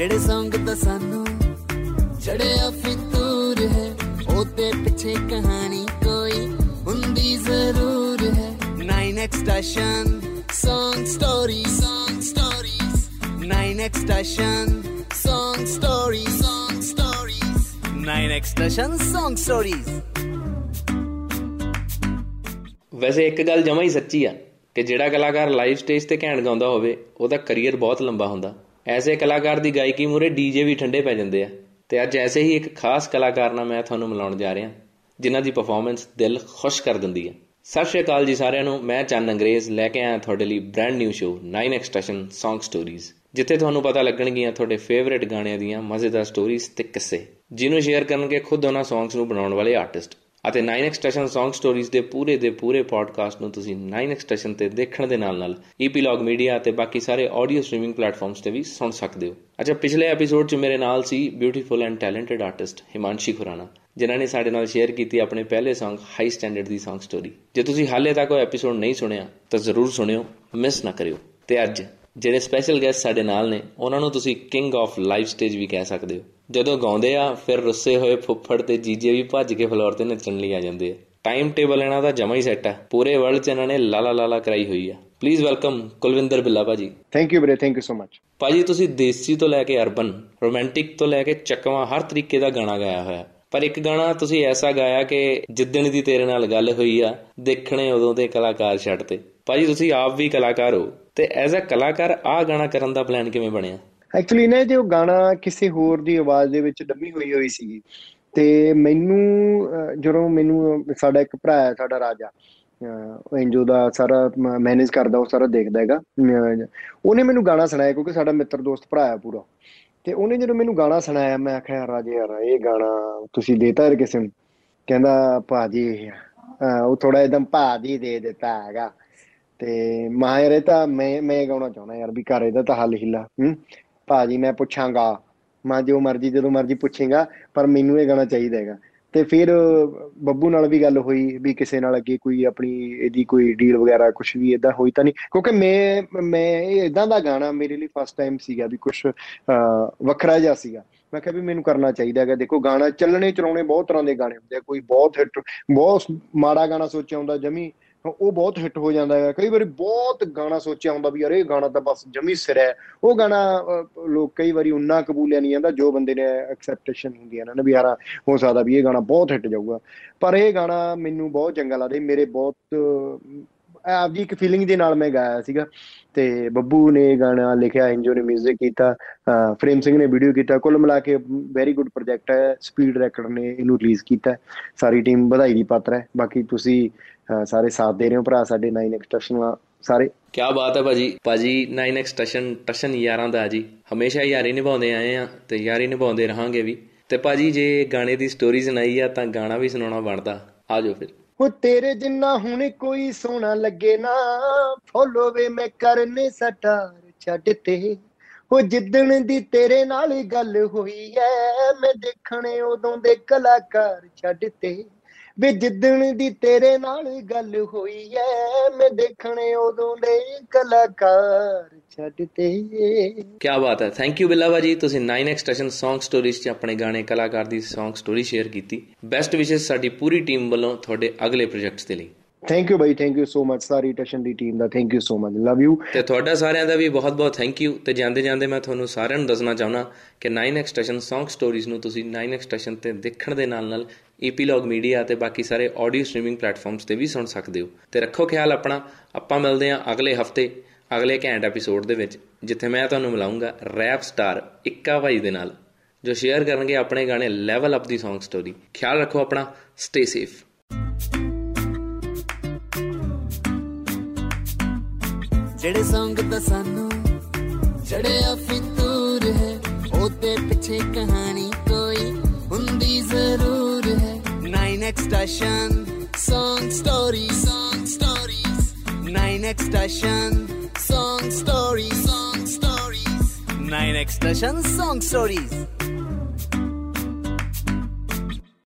ਜਿਹੜੇ ਸੰਗ ਤਾਂ ਸਾਨੂੰ ਚੜਿਆ ਫਿਤੂਰ ਹੈ ਉਹਦੇ ਪਿੱਛੇ ਕਹਾਣੀ ਕੋਈ ਹੁੰਦੀ ਜ਼ਰੂਰ ਹੈ। 9x station, song stories song stories. 9x station, song stories song stories. 9x station, song stories. ਵੈਸੇ ਇੱਕ ਗੱਲ ਜਮਾ ਹੀ ਸੱਚੀ ਆ ਕਿ ਜਿਹੜਾ ਕਲਾਕਾਰ ਲਾਈਵ ਸਟੇਜ ਤੇ ਘੈਂਟ ਗਾਉਂਦਾ ਹੋਵੇ, ਉਹਦਾ ਕੈਰੀਅਰ ਬਹੁਤ ਲੰਬਾ ਹੁੰਦਾ। ਐਸੇ ਕਲਾਕਾਰ ਦੀ ਗਾਇਕੀ ਮੂਰੇ ਡੀਜੇ ਵੀ ਠੰਡੇ ਪੈ ਜਾਂਦੇ ਆ। ਤੇ ਅੱਜ ਐਸੇ ਹੀ ਇੱਕ ਖਾਸ ਕਲਾਕਾਰ ਨਾਲ ਮੈਂ ਤੁਹਾਨੂੰ ਮਿਲਾਉਣ ਜਾ ਰਿਹਾ, ਜਿਨ੍ਹਾਂ ਦੀ ਪਰਫਾਰਮੈਂਸ ਦਿਲ ਖੁਸ਼ ਕਰ ਦਿੰਦੀ ਹੈ ਸਤਿ ਸ਼੍ਰੀ ਅਕਾਲ ਜੀ ਸਾਰਿਆਂ ਨੂੰ, ਮੈਂ ਚੰਨ ਅੰਗਰੇਜ਼ ਲੈ ਕੇ ਆਇਆ ਤੁਹਾਡੇ ਲਈ brand new show 9 extraction Song Stories, ਜਿੱਥੇ ਤੁਹਾਨੂੰ ਪਤਾ ਲੱਗਣਗੀਆਂ ਤੁਹਾਡੇ ਫੇਵਰਿਟ ਗਾਣਿਆਂ ਦੀਆਂ ਮਜ਼ੇਦਾਰ ਸਟੋਰੀਜ਼ ਤੇ ਕਿੱਸੇ, ਜਿਹਨੂੰ ਸ਼ੇਅਰ ਕਰਨਗੇ ਖੁਦ ਉਹਨਾਂ ਸੌਂਗਸ ਨੂੰ ਬਣਾਉਣ ਵਾਲੇ ਆਰਟਿਸਟ ਅਤੇ 9 ਐਕਸਟ੍ਰੈਸ਼ਨ Song Stories ਦੇ ਪੂਰੇ ਦੇ ਪੂਰੇ ਪੋਡਕਾਸਟ ਨੂੰ ਤੁਸੀਂ 9 ਐਕਸਟ੍ਰੈਸ਼ਨ ਤੇ ਦੇਖਣ ਦੇ ਨਾਲ ਨਾਲ ਈਪੀਲੌਗ ਮੀਡੀਆ ਤੇ ਬਾਕੀ ਸਾਰੇ ਆਡੀਓ ਸਟ੍ਰੀਮਿੰਗ ਪਲੇਟਫਾਰਮਸ ਤੇ ਵੀ ਸੁਣ ਸਕਦੇ ਹੋ। ਅੱਛਾ, ਪਿਛਲੇ ਐਪੀਸੋਡ 'ਚ ਮੇਰੇ ਨਾਲ ਸੀ beautiful and talented artist Himanshi Khurana ਜਿਨ੍ਹਾਂ ਨੇ ਸਾਡੇ ਨਾਲ ਸ਼ੇਅਰ ਕੀਤੀ ਆਪਣੇ ਪਹਿਲੇ Song ਹਾਈ ਸਟੈਂਡਰਡ ਦੀ Song ਸਟੋਰੀ ਜੇ ਤੁਸੀਂ ਹਾਲੇ ਤੱਕ ਉਹ ਐਪੀਸੋਡ ਨਹੀਂ ਸੁਣਿਆ, ਤਾਂ ਜ਼ਰੂਰ ਸੁਣਿਓ ਮਿਸ ਨਾ ਕਰਿਓ। ਤੇ ਅੱਜ ਜਿਹੜੇ ਸਪੈਸ਼ਲ ਗੈਸਟ ਸਾਡੇ ਨਾਲ ਨੇ, ਉਹਨਾਂ ਨੂੰ ਤੁਸੀਂ ਕਿੰਗ ਆਫ ਲਾਈਵ ਸਟੇਜ ਵੀ ਕਹਿ ਸਕਦੇ ਹੋ। ਜਦੋਂ ਗਾਉਂਦੇ ਆ ਫਿਰ ਰੁੱਸੇ ਹੋਏ ਫੁੱਫੜ ਤੇ ਜੀਜੇ ਵੀ ਭੱਜ ਕੇ ਫਲੋਰ ਤੇ ਨੱਚਣ ਲਈ ਆ ਜਾਂਦੇ ਆ। ਟਾਈਮ ਟੇਬਲ ਇਹਨਾਂ ਦਾ ਜਮਾ ਹੀ ਸੈੱਟ ਆ। ਪੂਰੇ ਵਰਲਡ 'ਚ ਇਹਨਾਂ ਨੇ ਲਾਲਾ ਲਾਲਾ ਕਰਾਈ ਹੋਈ ਆ। ਪਲੀਜ਼ ਵੈਲਕਮ ਕੁਲਵਿੰਦਰ ਬਿੱਲਾ ਭਾਜੀ। ਥੈਂਕ ਯੂ ਬਰੇ ਥੈਂਕ ਯੂ ਸੋ ਮਚ ਭਾਜੀ ਤੁਸੀਂ ਦੇਸੀ ਤੋਂ ਲੈ ਕੇ ਅਰਬਨ ਰੋਮਾਂਟਿਕ ਤੋਂ ਲੈ ਕੇ ਚੱਕਵਾ ਹਰ ਤਰੀਕੇ ਦਾ ਗਾਣਾ ਗਾਇਆ ਹੋਇਆ। ਪਰ ਇੱਕ ਗਾਣਾ ਤੁਸੀਂ ਐਸਾ ਗਾਇਆ ਕਿ ਜਿੱਦਣ ਦੀ ਤੇਰੇ ਨਾਲ ਗੱਲ ਹੋਈ ਆ ਦੇਖਣੇ ਉਦੋਂ ਤੇ ਕਲਾਕਾਰ ਛੱਡ ਤੇ। ਭਾਜੀ ਤੁਸੀਂ ਆਪ ਵੀ ਕਲਾਕਾਰ ਹੋ ਤੇ ਐਜ਼ ਅ ਕਲਾਕਾਰ ਆ ਗਾਣਾ ਕਰਨ ਦਾ ਪਲਾਨ ਕਿਵੇਂ ਬਣਿਆ? ਐਕਚੁਅਲੀ ਨੇ ਜੋ ਗਾਣਾ ਕਿਸੇ ਹੋਰ ਦੀ ਆਵਾਜ਼ ਦੇ ਵਿੱਚ ਡੰਮੀ ਹੋਈ ਹੋਈ ਸੀਗੀ, ਤੇ ਮੈਨੂੰ ਜਦੋਂ ਮੈਨੂੰ ਸਾਡਾ ਇੱਕ ਭਰਾ ਹੈ, ਸਾਡਾ ਰਾਜਾ ਉਹ ਐਨਜੋ ਦਾ ਸਾਰਾ ਮੈਨੇਜ ਕਰਦਾ, ਉਹ ਸਾਰਾ ਦੇਖਦਾ ਹੈਗਾ ਉਹਨੇ ਮੈਨੂੰ ਗਾਣਾ ਸੁਣਾਇਆ ਕਿਉਂਕਿ ਸਾਡਾ ਮਿੱਤਰ ਦੋਸਤ ਭਰਾ ਹੈ ਪੂਰਾ। ਤੇ ਉਹਨੇ ਜਦੋਂ ਮੈਨੂੰ ਗਾਣਾ ਸੁਣਾਇਆ, ਮੈਂ ਆਖਿਆ, ਰਾਜੇ ਯਾਰ, ਇਹ ਗਾਣਾ ਤੁਸੀਂ ਦੇਤਾ ਹੈ ਕਿਸੇ ਨੂੰ? ਕਹਿੰਦਾ, ਭਾਜੀ ਉਹ ਥੋੜਾ ਇਦਾਂ ਭਾਜੀ ਦੇ ਦਿੱਤਾ ਹੈਗਾ। ਤੇ ਮਾਇਰ ਇਹ ਤਾਂ ਮੈਂ ਮੈਂ ਗਾਉਣਾ ਚਾਹੁੰਦਾ ਯਾਰ, ਵੀ ਘਰ ਇਹਦਾ ਤਾਂ ਹੱਲ ਹਿੱਲਾ ਹੂੰ। ਭਾਜੀ ਮੈਂ ਪੁੱਛਾਂਗਾ। ਮੈਂ ਜੋ ਮਰਜ਼ੀ, ਜਦੋਂ ਮਰਜ਼ੀ ਪੁੱਛੇਗਾ, ਪਰ ਮੈਨੂੰ ਇਹ ਗਾਣਾ ਚਾਹੀਦਾ ਹੈਗਾ। ਤੇ ਫਿਰ ਬੱਬੂ ਨਾਲ ਵੀ ਗੱਲ ਹੋਈ ਵੀ ਕਿਸੇ ਨਾਲ ਅੱਗੇ ਕੋਈ ਆਪਣੀ ਇਹਦੀ ਕੋਈ ਡੀਲ ਵਗੈਰਾ ਕੁਝ ਵੀ ਇਦਾਂ ਹੋਈ ਤਾਂ ਨਹੀਂ। ਕਿਉਂਕਿ ਮੈਂ ਮੈਂ ਇਹ ਇਦਾਂ ਦਾ ਗਾਣਾ ਮੇਰੇ ਲਈ ਫਸਟ ਟਾਈਮ ਸੀਗਾ ਵੀ ਕੁਝ ਵੱਖਰਾ ਜਿਹਾ ਸੀਗਾ। ਮੈਂ ਕਿਹਾ ਵੀ ਮੈਨੂੰ ਕਰਨਾ ਚਾਹੀਦਾ ਹੈਗਾ। ਦੇਖੋ, ਗਾਣਾ ਚੱਲਣੇ ਚਲਾਉਣੇ ਬਹੁਤ ਤਰ੍ਹਾਂ ਦੇ ਗਾਣੇ ਹੁੰਦੇ ਆ। ਕੋਈ ਬਹੁਤ ਹਿੱਟ ਬਹੁਤ ਮਾੜਾ ਗਾਣਾ ਸੋਚਿਆ ਹੁੰਦਾ ਜਮੀ। ਉਹ ਬਹੁਤ ਹਿੱਟ ਹੋ ਜਾਂਦਾ ਹੈ ਕਈ ਵਾਰੀ ਬਹੁਤ ਗਾਣਾ ਸੋਚਿਆ ਹੁੰਦਾ ਵੀ ਯਾਰ ਇਹ ਗਾਣਾ ਤਾਂ ਬਸ ਜਮੀ ਸਿਰ ਹੈ। ਉਹ ਗਾਣਾ ਲੋਕ ਕਈ ਵਾਰੀ ਉਨਾ ਕਬੂਲਿਆ ਨਹੀਂ ਜਾਂਦਾ ਜੋ ਬੰਦੇ ਨੇ ਐਕਸੈਪਟੇਸ਼ਨ ਹੁੰਦੀ ਹੈ ਨਾ ਵੀ ਯਾਰ ਹੋ ਸਕਦਾ ਵੀ ਇਹ ਗਾਣਾ ਬਹੁਤ ਹਿੱਟ ਜਾਊਗਾ। ਪਰ ਇਹ ਗਾਣਾ ਮੈਨੂੰ ਬਹੁਤ ਚੰਗਾ ਲੱਗਦਾ ਮੇਰੇ ਬਹੁਤ ਆਪਦੀ ਇੱਕ ਫੀਲਿੰਗ ਦੇ ਨਾਲ ਮੈਂ ਗਾਇਆ ਸੀਗਾ। ਤੇ ਬੱਬੂ ਨੇ ਗਾਣਾ ਲਿਖਿਆ, ਇੰਜੋ ਨੇ 뮤직 ਕੀਤਾ ਫਰੇਮ ਸਿੰਘ ਨੇ ਵੀਡੀਓ ਕੀਤਾ। ਕੁੱਲ ਮਿਲਾ ਕੇ ਵੈਰੀ ਗੁੱਡ ਪ੍ਰੋਜੈਕਟ ਹੈ। ਸਪੀਡ ਰੈਕਡ ਨੇ ਇਹਨੂੰ ਰਿਲੀਜ਼ ਕੀਤਾ। ਸਾਰੀ ਟੀਮ ਵਧਾਈ ਦੀ ਪਾਤਰ ਹੈ। ਬਾਕੀ ਤੁਸੀਂ ਸਾਰੇ ਸਾਥ ਦੇ ਰਹੇ ਹੋ ਭਰਾ ਸਾਡੇ 9 ਐਕਸਟੈਸ਼ਨ ਸਾਰੇ। ਕੀ ਬਾਤ ਹੈ ਭਾਜੀ। ਭਾਜੀ 9 ਐਕਸਟੈਸ਼ਨ ਟਸ਼ਨ ਯਾਰਾਂ ਦਾ ਜੀ। ਹਮੇਸ਼ਾ ਯਾਰੀ ਨਿਭਾਉਂਦੇ ਆਏ ਆ ਤੇ ਯਾਰੀ ਨਿਭਾਉਂਦੇ ਰਹਾਂਗੇ ਵੀ। ਤੇ ਭਾਜੀ ਜੇ ਗਾਣੇ ਦੀ ਸਟੋਰੀ ਸੁਣਾਈ ਆ ਤਾਂ ਗਾਣਾ ਵੀ ਸੁਣਾਉਣਾ ਬਣਦਾ। ਆ ਜਾਓ ਫਿਰ। ਉਹ ਤੇਰੇ ਜਿੰਨਾ ਹੁਣ ਕੋਈ ਸੋਹਣਾ ਲੱਗੇ ਨਾ ਫੋਲੋ ਵੇ ਮੈਂ ਕਰਨੇ ਸਟਾਰ ਛੱਡ ਤੇ। ਉਹ ਜਿੱਦਣ ਦੀ ਤੇਰੇ ਨਾਲ ਗੱਲ ਹੋਈ ਐ ਮੈਂ ਦੇਖਣੇ ਉਦੋਂ ਦੇ ਕਲਾਕਾਰ ਛੱਡ ਤੇ। ਵੀ ਜਿੱਦਣ ਦੀ ਤੇਰੇ ਨਾਲ ਗੱਲ ਹੋਈ ਐ, ਮੈਂ ਦੇਖਣੇ ਉਦੋਂ ਦੇ ਕਲਾਕਾਰ ਛੱਡ ਤੇ ਕੀ ਬਾਤ ਹੈ ਥੈਂਕ ਯੂ ਬਿੱਲਾ ਬਾਜੀ। ਤੁਸੀਂ 9 ਐਕਸਟ੍ਰੈਸ਼ਨ Song Stories 'ਚ ਆਪਣੇ ਗਾਣੇ ਕਲਾਕਾਰ ਦੀ Song ਸਟੋਰੀ ਸ਼ੇਅਰ ਕੀਤੀ। ਬੈਸਟ ਵਿਸ਼ੇਸ ਸਾਡੀ ਪੂਰੀ ਟੀਮ ਵੱਲੋਂ ਤੁਹਾਡੇ ਅਗਲੇ ਪ੍ਰੋਜੈਕਟਸ ਦੇ ਲਈ। Thank you by thank you so much ਸਾਰੀ ਟਸ਼ਨ ਦੀ team the thank you so much love you ਤੇ ਤੁਹਾਡਾ ਸਾਰਿਆਂ ਦਾ ਵੀ ਬਹੁਤ ਬਹੁਤ ਥੈਂਕ ਯੂ ਤੇ ਜਾਂਦੇ ਜਾਂਦੇ ਮੈਂ ਤੁਹਾਨੂੰ ਸਾਰਿਆਂ ਨੂੰ ਦੱਸਣਾ ਚਾਹੁੰਦਾ ਕਿ 9 ਐਕਸਟ੍ਰੈਸ਼ਨ Song Stories ਨੂੰ ਤੁਸੀਂ 9 ਐਕਸਟ੍ਰੈਸ਼ਨ ਤੇ ਦੇਖਣ ਦੇ ਨਾਲ ਨਾਲ ਈਪੀਲੌਗ ਮੀਡੀਆ ਤੇ ਬਾਕੀ ਸਾਰੇ ਆਡੀਓ ਸਟ੍ਰੀਮਿੰਗ ਪਲੇਟਫਾਰਮਸ ਤੇ ਵੀ ਸੁਣ ਸਕਦੇ ਹੋ। ਤੇ ਰੱਖੋ ਖਿਆਲ ਆਪਣਾ। ਆਪਾਂ ਮਿਲਦੇ ਹਾਂ ਅਗਲੇ ਹਫ਼ਤੇ, ਅਗਲੇ ਘੈਂਟ ਐਪੀਸੋਡ ਦੇ ਵਿੱਚ, ਜਿੱਥੇ ਮੈਂ ਤੁਹਾਨੂੰ ਮਿਲਾਉਂਗਾ ਰੈਪ ਸਟਾਰ ਇੱਕਾ ਭਾਈ ਦੇ ਨਾਲ, ਜੋ ਸ਼ੇਅਰ ਕਰਨਗੇ ਆਪਣੇ ਗਾਣੇ ਲੈਵਲ ਅਪ ਦੀ Song ਸਟੋਰੀ ਖਿਆਲ ਰੱਖੋ ਆਪਣਾ। ਸਟੇ ਸੇਫ ਜਿਹੜੇ ਸੰਗ ਤਾਂ ਸਾਨੂੰ ਚੜਿਆ ਫਿਤੂਰ ਹੈ ਉਹਦੇ ਪਿੱਛੇ ਕਹਾਣੀ ਕੋਈ ਹੁੰਦੀ ਜ਼ਰੂਰ ਹੈ 9x station song stories song stories 9x station song stories song stories 9x station song stories